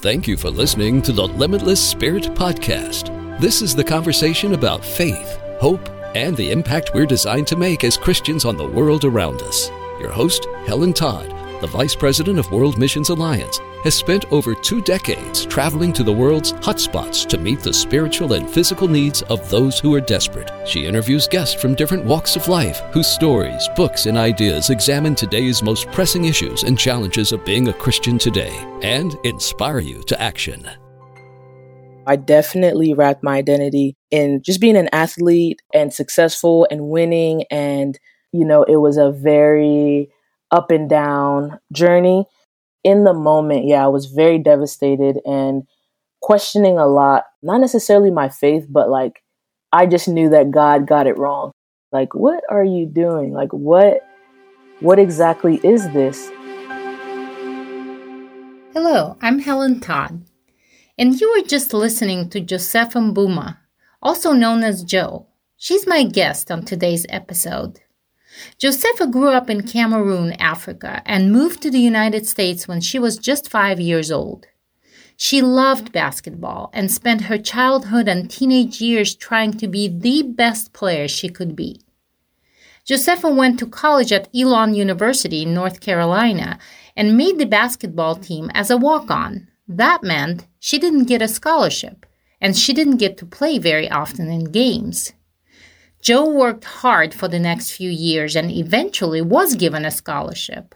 Thank you for listening to the Limitless Spirit Podcast. This is the conversation about faith, hope, and the impact we're designed to make as Christians on the world around us. Your host, Helen Todd, the Vice President of World Missions Alliance, has spent over two decades traveling to the world's hotspots to meet the spiritual and physical needs of those who are desperate. She interviews guests from different walks of life whose stories, books, and ideas examine today's most pressing issues and challenges of being a Christian today and inspire you to action. I definitely wrapped my identity in just being an athlete and successful and winning. And, you know, it was a very up and down journey in the moment, yeah, I was very devastated and questioning a lot. Not necessarily my faith, but like I just knew that God got it wrong. Like, what are you doing? Like, what what exactly is this? Hello, I'm Helen Todd, and you were just listening to Josepha Mbuma, also known as Joe. She's my guest on today's episode. Josepha grew up in Cameroon, Africa, and moved to the United States when she was just five years old. She loved basketball and spent her childhood and teenage years trying to be the best player she could be. Josepha went to college at Elon University in North Carolina and made the basketball team as a walk on. That meant she didn't get a scholarship, and she didn't get to play very often in games. Joe worked hard for the next few years and eventually was given a scholarship.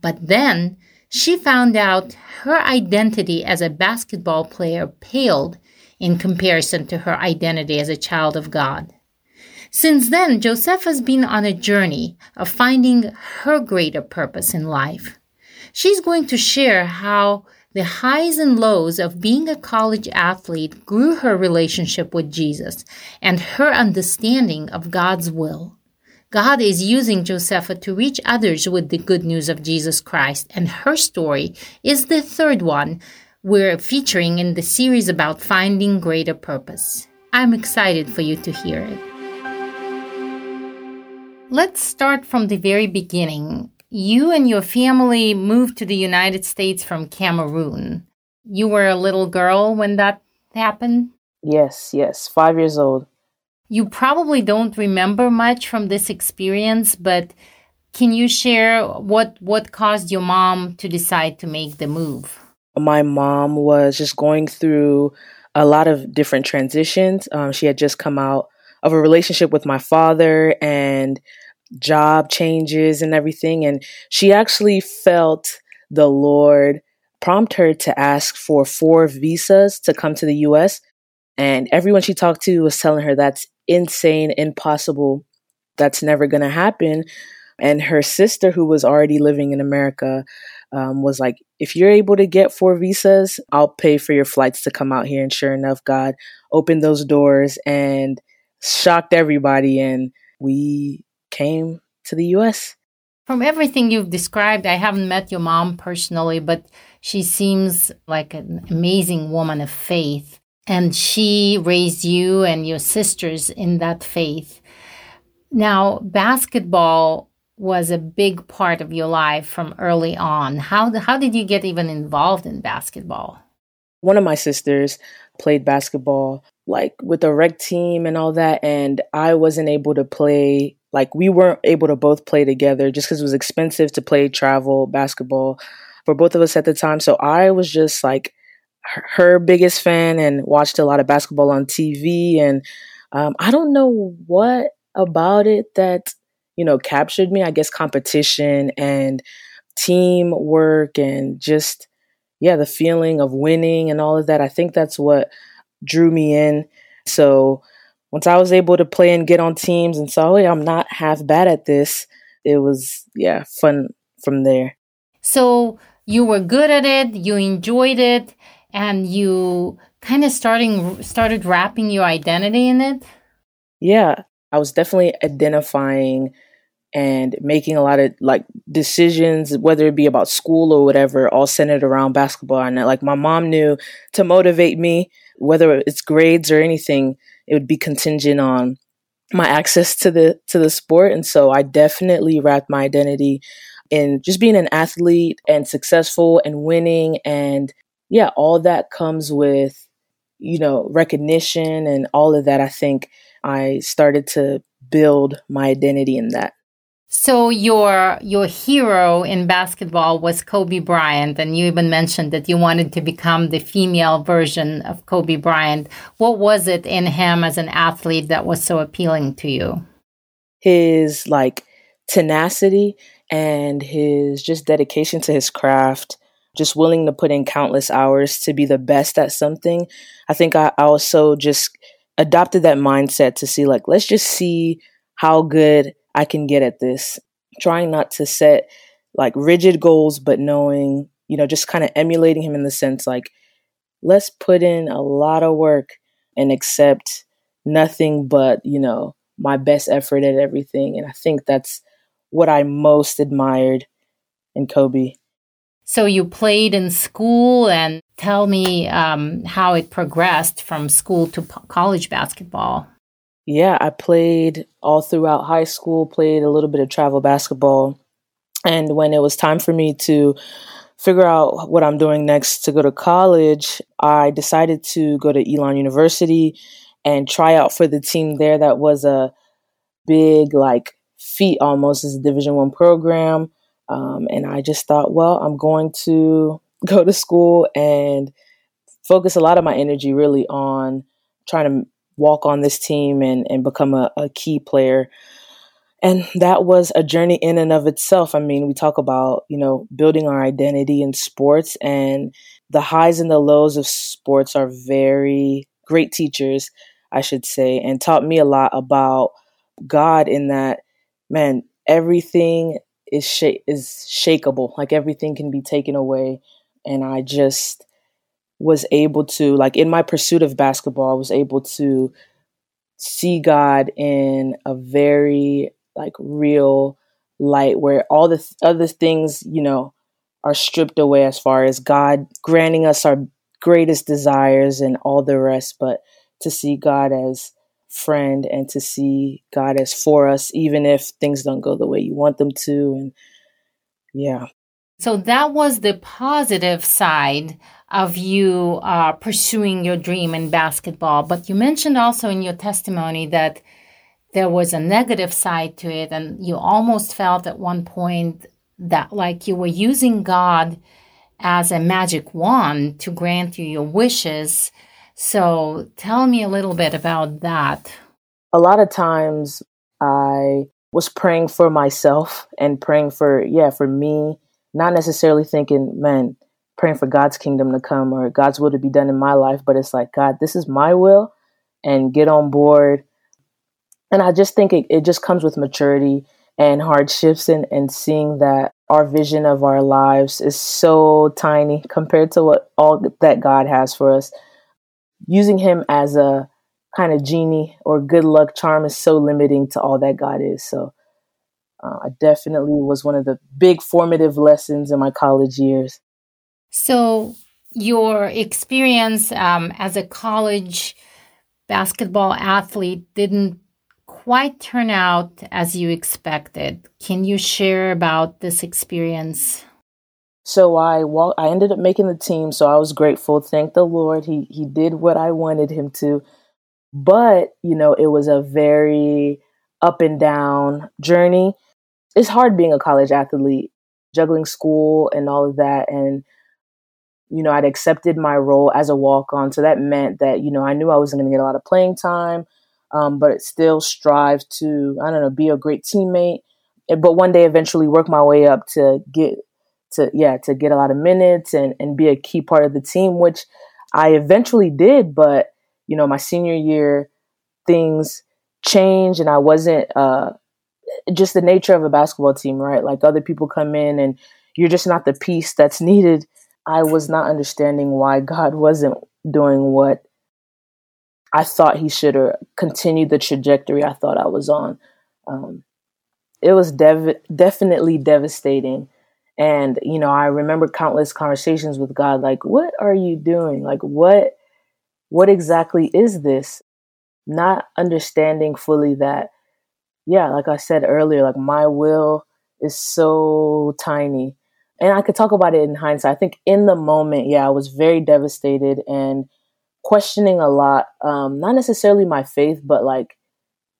But then she found out her identity as a basketball player paled in comparison to her identity as a child of God. Since then, Josepha has been on a journey of finding her greater purpose in life. She's going to share how the highs and lows of being a college athlete grew her relationship with Jesus and her understanding of God's will. God is using Josepha to reach others with the good news of Jesus Christ, and her story is the third one we're featuring in the series about finding greater purpose. I'm excited for you to hear it. Let's start from the very beginning you and your family moved to the United States from Cameroon. You were a little girl when that happened? Yes, yes, five years old. You probably don't remember much from this experience, but can you share what what caused your mom to decide to make the move? My mom was just going through a lot of different transitions. Um, she had just come out of a relationship with my father, and job changes and everything. And she actually felt the Lord prompt her to ask for four visas to come to the US. And everyone she talked to was telling her that's insane, impossible, that's never going to happen. And her sister, who was already living in America, um, was like, if you're able to get four visas, I'll pay for your flights to come out here. And sure enough, God opened those doors and shocked everybody. And we came to the US. From everything you've described, I haven't met your mom personally, but she seems like an amazing woman of faith. And she raised you and your sisters in that faith. Now, basketball was a big part of your life from early on. How, how did you get even involved in basketball? One of my sisters played basketball, like with the rec team and all that, and I wasn't able to play like we weren't able to both play together just because it was expensive to play travel basketball for both of us at the time. So I was just like her biggest fan and watched a lot of basketball on TV. And um, I don't know what about it that, you know, captured me. I guess competition and teamwork and just, yeah, the feeling of winning and all of that. I think that's what drew me in. So, once I was able to play and get on teams and saw, hey, I'm not half bad at this, it was, yeah, fun from there. So you were good at it, you enjoyed it, and you kind of starting started wrapping your identity in it? Yeah, I was definitely identifying and making a lot of like decisions, whether it be about school or whatever, all centered around basketball. And like my mom knew to motivate me, whether it's grades or anything, it would be contingent on my access to the to the sport and so I definitely wrapped my identity in just being an athlete and successful and winning and yeah, all that comes with, you know, recognition and all of that. I think I started to build my identity in that. So your your hero in basketball was Kobe Bryant, and you even mentioned that you wanted to become the female version of Kobe Bryant. What was it in him as an athlete that was so appealing to you? His like tenacity and his just dedication to his craft, just willing to put in countless hours to be the best at something. I think I also just adopted that mindset to see like let's just see how good I can get at this. Trying not to set like rigid goals, but knowing, you know, just kind of emulating him in the sense like, let's put in a lot of work and accept nothing but, you know, my best effort at everything. And I think that's what I most admired in Kobe. So you played in school, and tell me um, how it progressed from school to college basketball. Yeah, I played all throughout high school, played a little bit of travel basketball. And when it was time for me to figure out what I'm doing next to go to college, I decided to go to Elon University and try out for the team there. That was a big, like, feat almost as a Division One program. Um, and I just thought, well, I'm going to go to school and focus a lot of my energy really on trying to walk on this team and, and become a, a key player. And that was a journey in and of itself. I mean, we talk about, you know, building our identity in sports and the highs and the lows of sports are very great teachers, I should say, and taught me a lot about God in that, man, everything is sh- is shakable. Like everything can be taken away. And I just was able to like in my pursuit of basketball was able to see God in a very like real light where all the th- other things, you know, are stripped away as far as God granting us our greatest desires and all the rest, but to see God as friend and to see God as for us even if things don't go the way you want them to and yeah. So that was the positive side of you uh, pursuing your dream in basketball. But you mentioned also in your testimony that there was a negative side to it, and you almost felt at one point that like you were using God as a magic wand to grant you your wishes. So tell me a little bit about that. A lot of times I was praying for myself and praying for, yeah, for me, not necessarily thinking, man, praying for God's kingdom to come or God's will to be done in my life, but it's like, God, this is my will and get on board. And I just think it, it just comes with maturity and hardships and, and seeing that our vision of our lives is so tiny compared to what all that God has for us. Using him as a kind of genie or good luck charm is so limiting to all that God is. So uh, I definitely was one of the big formative lessons in my college years. So, your experience um, as a college basketball athlete didn't quite turn out as you expected. Can you share about this experience? So I walk, I ended up making the team, so I was grateful. Thank the Lord. He he did what I wanted him to. But, you know, it was a very up and down journey. It's hard being a college athlete, juggling school and all of that and you know, I'd accepted my role as a walk on. So that meant that, you know, I knew I wasn't going to get a lot of playing time, um, but still strive to, I don't know, be a great teammate. But one day eventually work my way up to get to, yeah, to get a lot of minutes and, and be a key part of the team, which I eventually did. But, you know, my senior year, things changed and I wasn't, uh, just the nature of a basketball team, right? Like other people come in and you're just not the piece that's needed I was not understanding why God wasn't doing what I thought He should or continued the trajectory I thought I was on. Um, it was dev- definitely devastating. And, you know, I remember countless conversations with God like, what are you doing? Like, what, what exactly is this? Not understanding fully that, yeah, like I said earlier, like my will is so tiny and I could talk about it in hindsight. I think in the moment, yeah, I was very devastated and questioning a lot. Um, not necessarily my faith, but like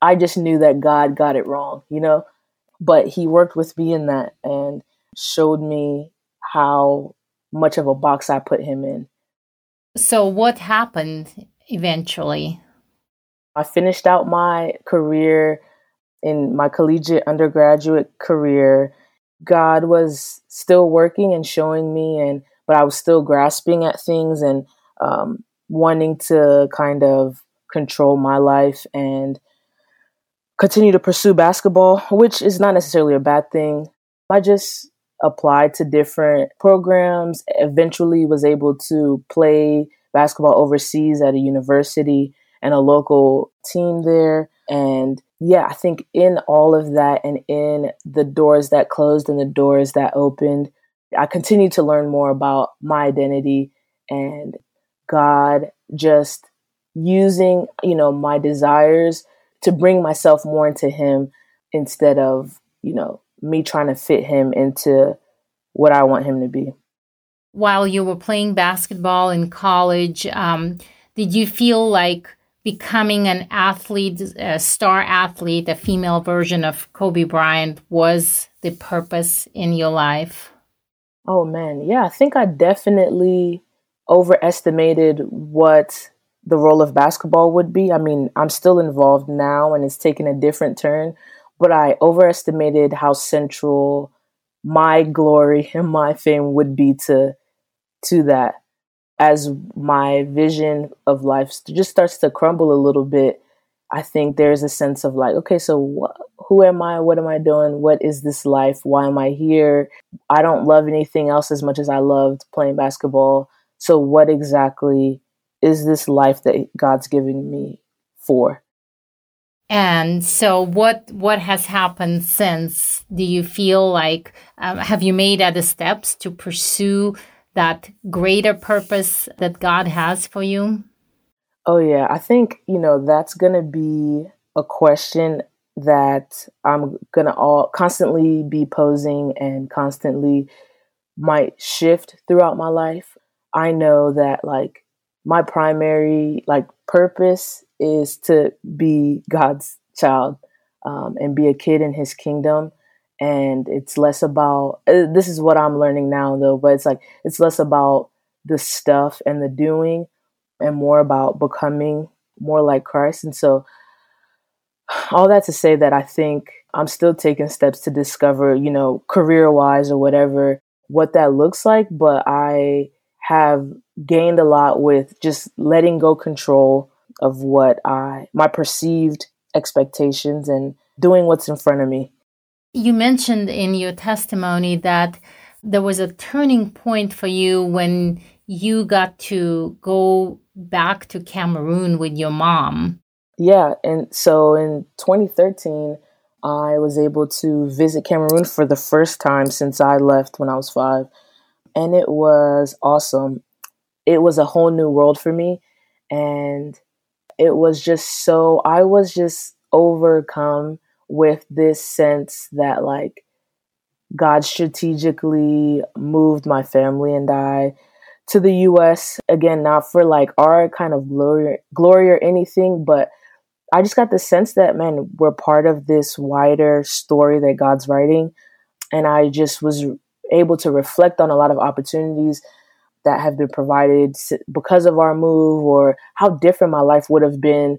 I just knew that God got it wrong, you know? But He worked with me in that and showed me how much of a box I put Him in. So, what happened eventually? I finished out my career in my collegiate undergraduate career. God was still working and showing me, and but I was still grasping at things and um, wanting to kind of control my life and continue to pursue basketball, which is not necessarily a bad thing. I just applied to different programs, eventually was able to play basketball overseas at a university and a local team there. And yeah, I think in all of that and in the doors that closed and the doors that opened, I continued to learn more about my identity and God just using, you know, my desires to bring myself more into him instead of, you know, me trying to fit him into what I want him to be. While you were playing basketball in college, um, did you feel like becoming an athlete, a star athlete, a female version of Kobe Bryant was the purpose in your life? Oh man, yeah, I think I definitely overestimated what the role of basketball would be. I mean, I'm still involved now and it's taken a different turn, but I overestimated how central my glory and my fame would be to to that as my vision of life just starts to crumble a little bit i think there's a sense of like okay so wh- who am i? What am i doing? What is this life? Why am i here? I don't love anything else as much as i loved playing basketball. So what exactly is this life that God's giving me for? And so, what what has happened since? Do you feel like um, have you made other steps to pursue that greater purpose that God has for you? Oh yeah, I think you know that's gonna be a question that I'm gonna all constantly be posing and constantly might shift throughout my life. I know that like my primary like purpose is to be God's child um, and be a kid in His kingdom. And it's less about uh, this is what I'm learning now though, but it's like it's less about the stuff and the doing and more about becoming more like Christ. And so all that to say that I think I'm still taking steps to discover, you know, career wise or whatever, what that looks like. But I have gained a lot with just letting go control of what I my perceived expectations and doing what's in front of me. You mentioned in your testimony that there was a turning point for you when you got to go back to Cameroon with your mom. Yeah, and so in 2013 I was able to visit Cameroon for the first time since I left when I was 5 and it was awesome. It was a whole new world for me. And it was just so, I was just overcome with this sense that, like, God strategically moved my family and I to the US again not for like our kind of glory glory or anything but I just got the sense that man we're part of this wider story that God's writing. And I just was able to reflect on a lot of opportunities that have been provided because of our move or how different my life would have been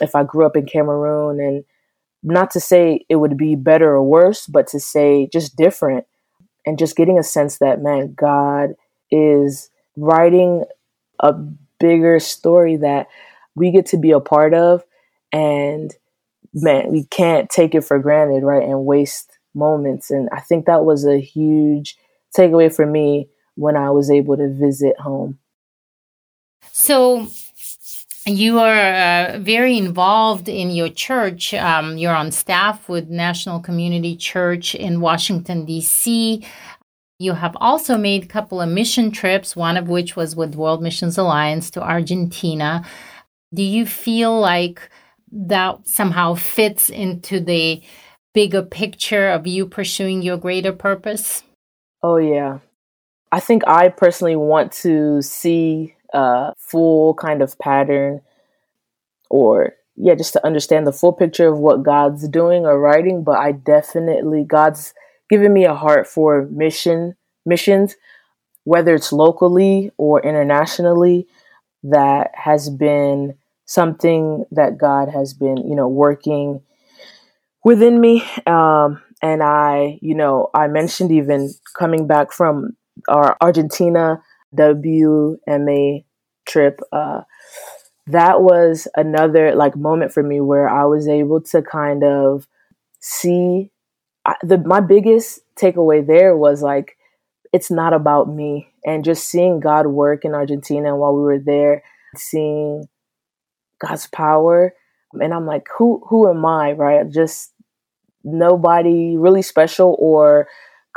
if I grew up in Cameroon. And not to say it would be better or worse but to say just different and just getting a sense that man God is writing a bigger story that we get to be a part of and man we can't take it for granted right and waste moments. And I think that was a huge takeaway for me when I was able to visit home. So, you are uh, very involved in your church. Um, you're on staff with National Community Church in Washington, D.C. You have also made a couple of mission trips, one of which was with World Missions Alliance to Argentina. Do you feel like that somehow fits into the bigger picture of you pursuing your greater purpose? Oh, yeah. I think I personally want to see a full kind of pattern or yeah, just to understand the full picture of what God's doing or writing, but I definitely God's given me a heart for mission missions, whether it's locally or internationally, that has been something that God has been, you know, working within me. Um, and I, you know, I mentioned even coming back from our Argentina WMA trip. Uh, that was another like moment for me where I was able to kind of see I, the my biggest takeaway there was like it's not about me and just seeing God work in Argentina while we were there seeing God's power and I'm like who who am I right just nobody really special or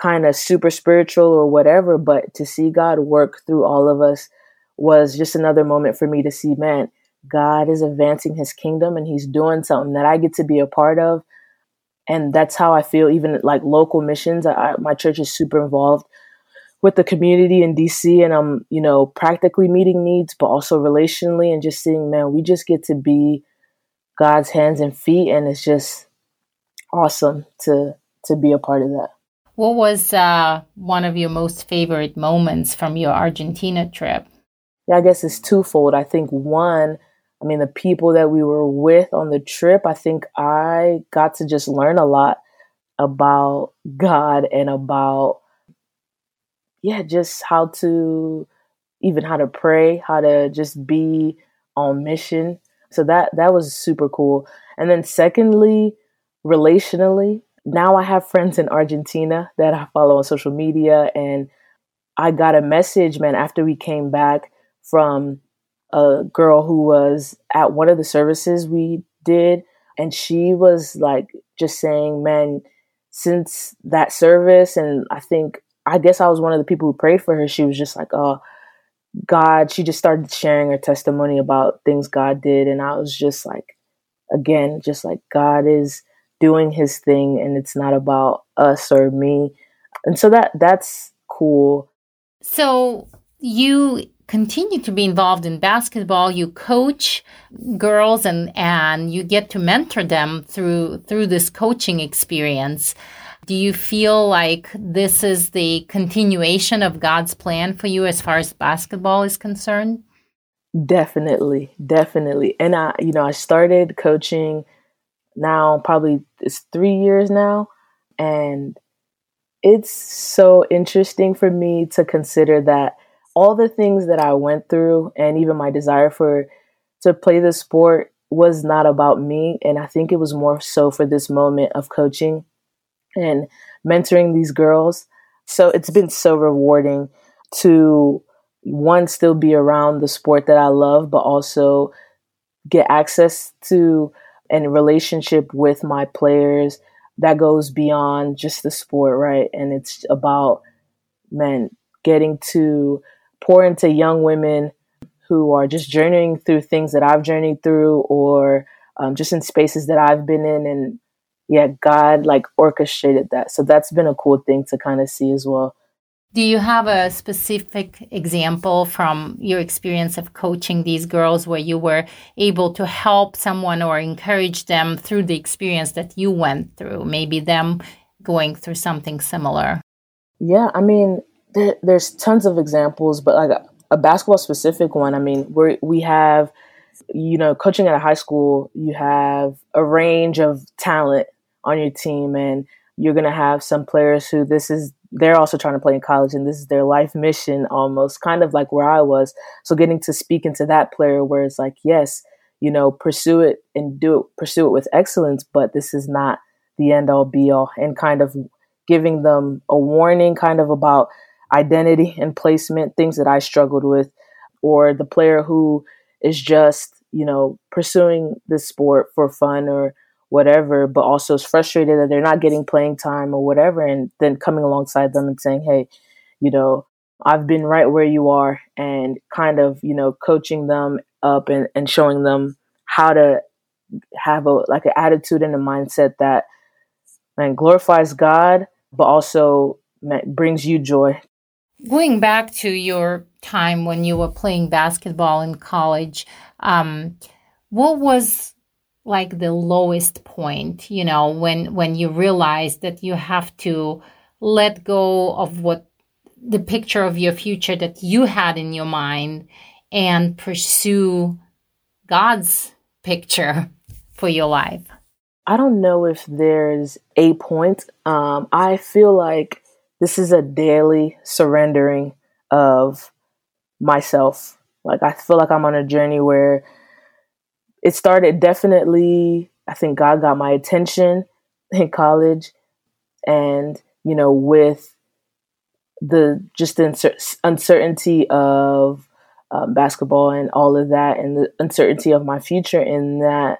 kind of super spiritual or whatever but to see God work through all of us was just another moment for me to see man God is advancing his kingdom and he's doing something that I get to be a part of. And that's how I feel, even like local missions. I, my church is super involved with the community in DC, and I'm, you know, practically meeting needs, but also relationally, and just seeing, man, we just get to be God's hands and feet, and it's just awesome to to be a part of that. What was uh, one of your most favorite moments from your Argentina trip? Yeah, I guess it's twofold. I think one I mean, the people that we were with on the trip, I think I got to just learn a lot about God and about, yeah, just how to, even how to pray, how to just be on mission. So that, that was super cool. And then secondly, relationally, now I have friends in Argentina that I follow on social media and I got a message, man, after we came back from a girl who was at one of the services we did and she was like just saying man since that service and i think i guess i was one of the people who prayed for her. She was just like oh god she just started sharing her testimony about things god did and i was just like again just like god is doing his thing and it's not about us or me. And so that that's cool. So you continue to be involved in basketball. You coach girls and and you get to mentor them through through this coaching experience. Do you feel like this is the continuation of God's plan for you as far as basketball is concerned? Definitely definitely. And I you know I started coaching now probably it's 3 years now and it's so interesting for me to consider that all the things that I went through and even my desire for to play the sport was not about me and I think it was more so for this moment of coaching and mentoring these girls. So it's been so rewarding to one still be around the sport that I love but also get access to and relationship with my players that goes beyond just the sport, right? And it's about men getting to pour into young women who are just journeying through things that I've journeyed through or um, just in spaces that I've been in. And yeah, God like orchestrated that. So that's been a cool thing to kind of see as well. Do you have a specific example from your experience of coaching these girls where you were able to help someone or encourage them through the experience that you went through? Maybe them going through something similar? Yeah, I mean, there, there's tons of examples, but like a, a basketball specific one, I mean, we we have, you know, coaching at a high school, you have a range of talent on your team, and you're gonna have some players who this is they're also trying to play in college, and this is their life mission, almost kind of like where I was. So getting to speak into that player, where it's like, yes, you know, pursue it and do it, pursue it with excellence, but this is not the end all be all, and kind of giving them a warning, kind of about identity and placement, things that I struggled with, or the player who is just, you know, pursuing this sport for fun or whatever, but also is frustrated that they're not getting playing time or whatever, and then coming alongside them and saying, hey, you know, I've been right where you are, and kind of, you know, coaching them up and, and showing them how to have a like an attitude and a mindset that man glorifies God, but also brings you joy. Going back to your time when you were playing basketball in college, um, what was like the lowest point? You know, when when you realize that you have to let go of what the picture of your future that you had in your mind and pursue God's picture for your life? I don't know if there's a point. Um, I feel like this is a daily surrendering of myself. Like, I feel like I'm on a journey where it started definitely, I think God got my attention in college. And, you know, with the just the uncertainty of um, basketball and all of that, and the uncertainty of my future in that.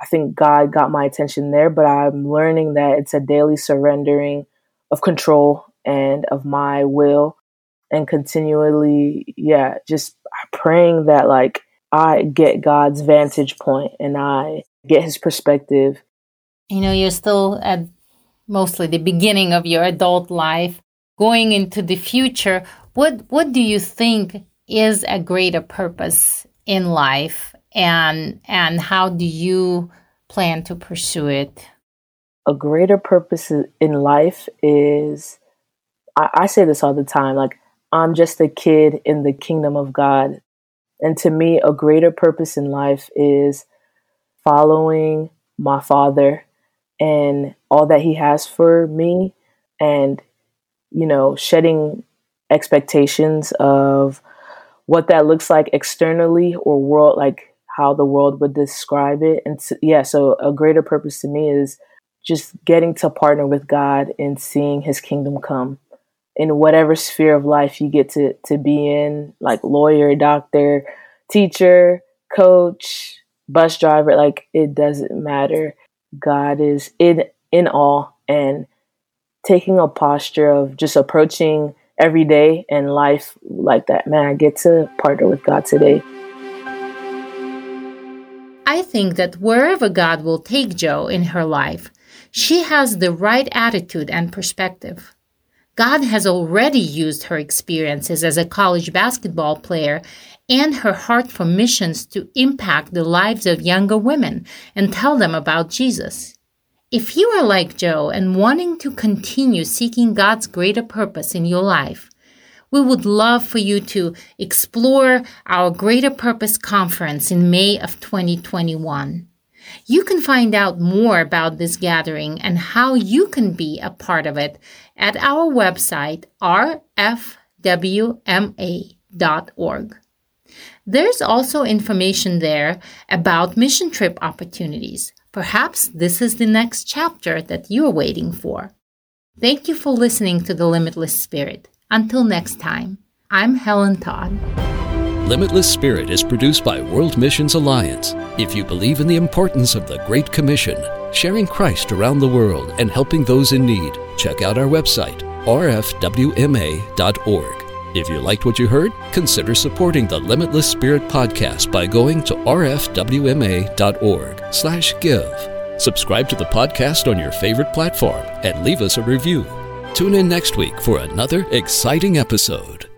I think God got my attention there, but I'm learning that it's a daily surrendering of control and of my will and continually, yeah, just praying that like I get God's vantage point and I get his perspective. You know, you're still at mostly the beginning of your adult life going into the future, what what do you think is a greater purpose in life and and how do you plan to pursue it? A greater purpose in life is I, I say this all the time, like I'm just a kid in the kingdom of God. And to me, a greater purpose in life is following my father and all that he has for me and you know, shedding expectations of what that looks like externally or world like how the world would describe it. And to, yeah so a greater purpose to me is just getting to partner with god and seeing his kingdom come in whatever sphere of life you get to to be in like lawyer doctor teacher coach bus driver like it doesn't matter god is in in all and taking a posture of just approaching every day and life like that. Man, I get to partner with God today. I think that wherever God will take Joe in her life, she has the right attitude and perspective. God has already used her experiences as a college basketball player and her heart for missions to impact the lives of younger women and tell them about Jesus. If you are like Joe and wanting to continue seeking God's greater purpose in your life, we would love for you to explore our Greater Purpose Conference in May of 2021. You can find out more about this gathering and how you can be a part of it at our website, rfwma.org. There's also information there about mission trip opportunities Perhaps this is the next chapter that you're waiting for. Thank you for listening to The Limitless Spirit. Until next time, I'm Helen Todd. Limitless Spirit is produced by World Missions Alliance. If you believe in the importance of the Great Commission, sharing Christ around the world and helping those in need, check out our website, rfwma.org. If you liked what you heard, consider supporting the Limitless Spirit podcast by going to rfwma.org slash give. Subscribe to the podcast on your favorite platform and leave us a review. Tune in next week for another exciting episode.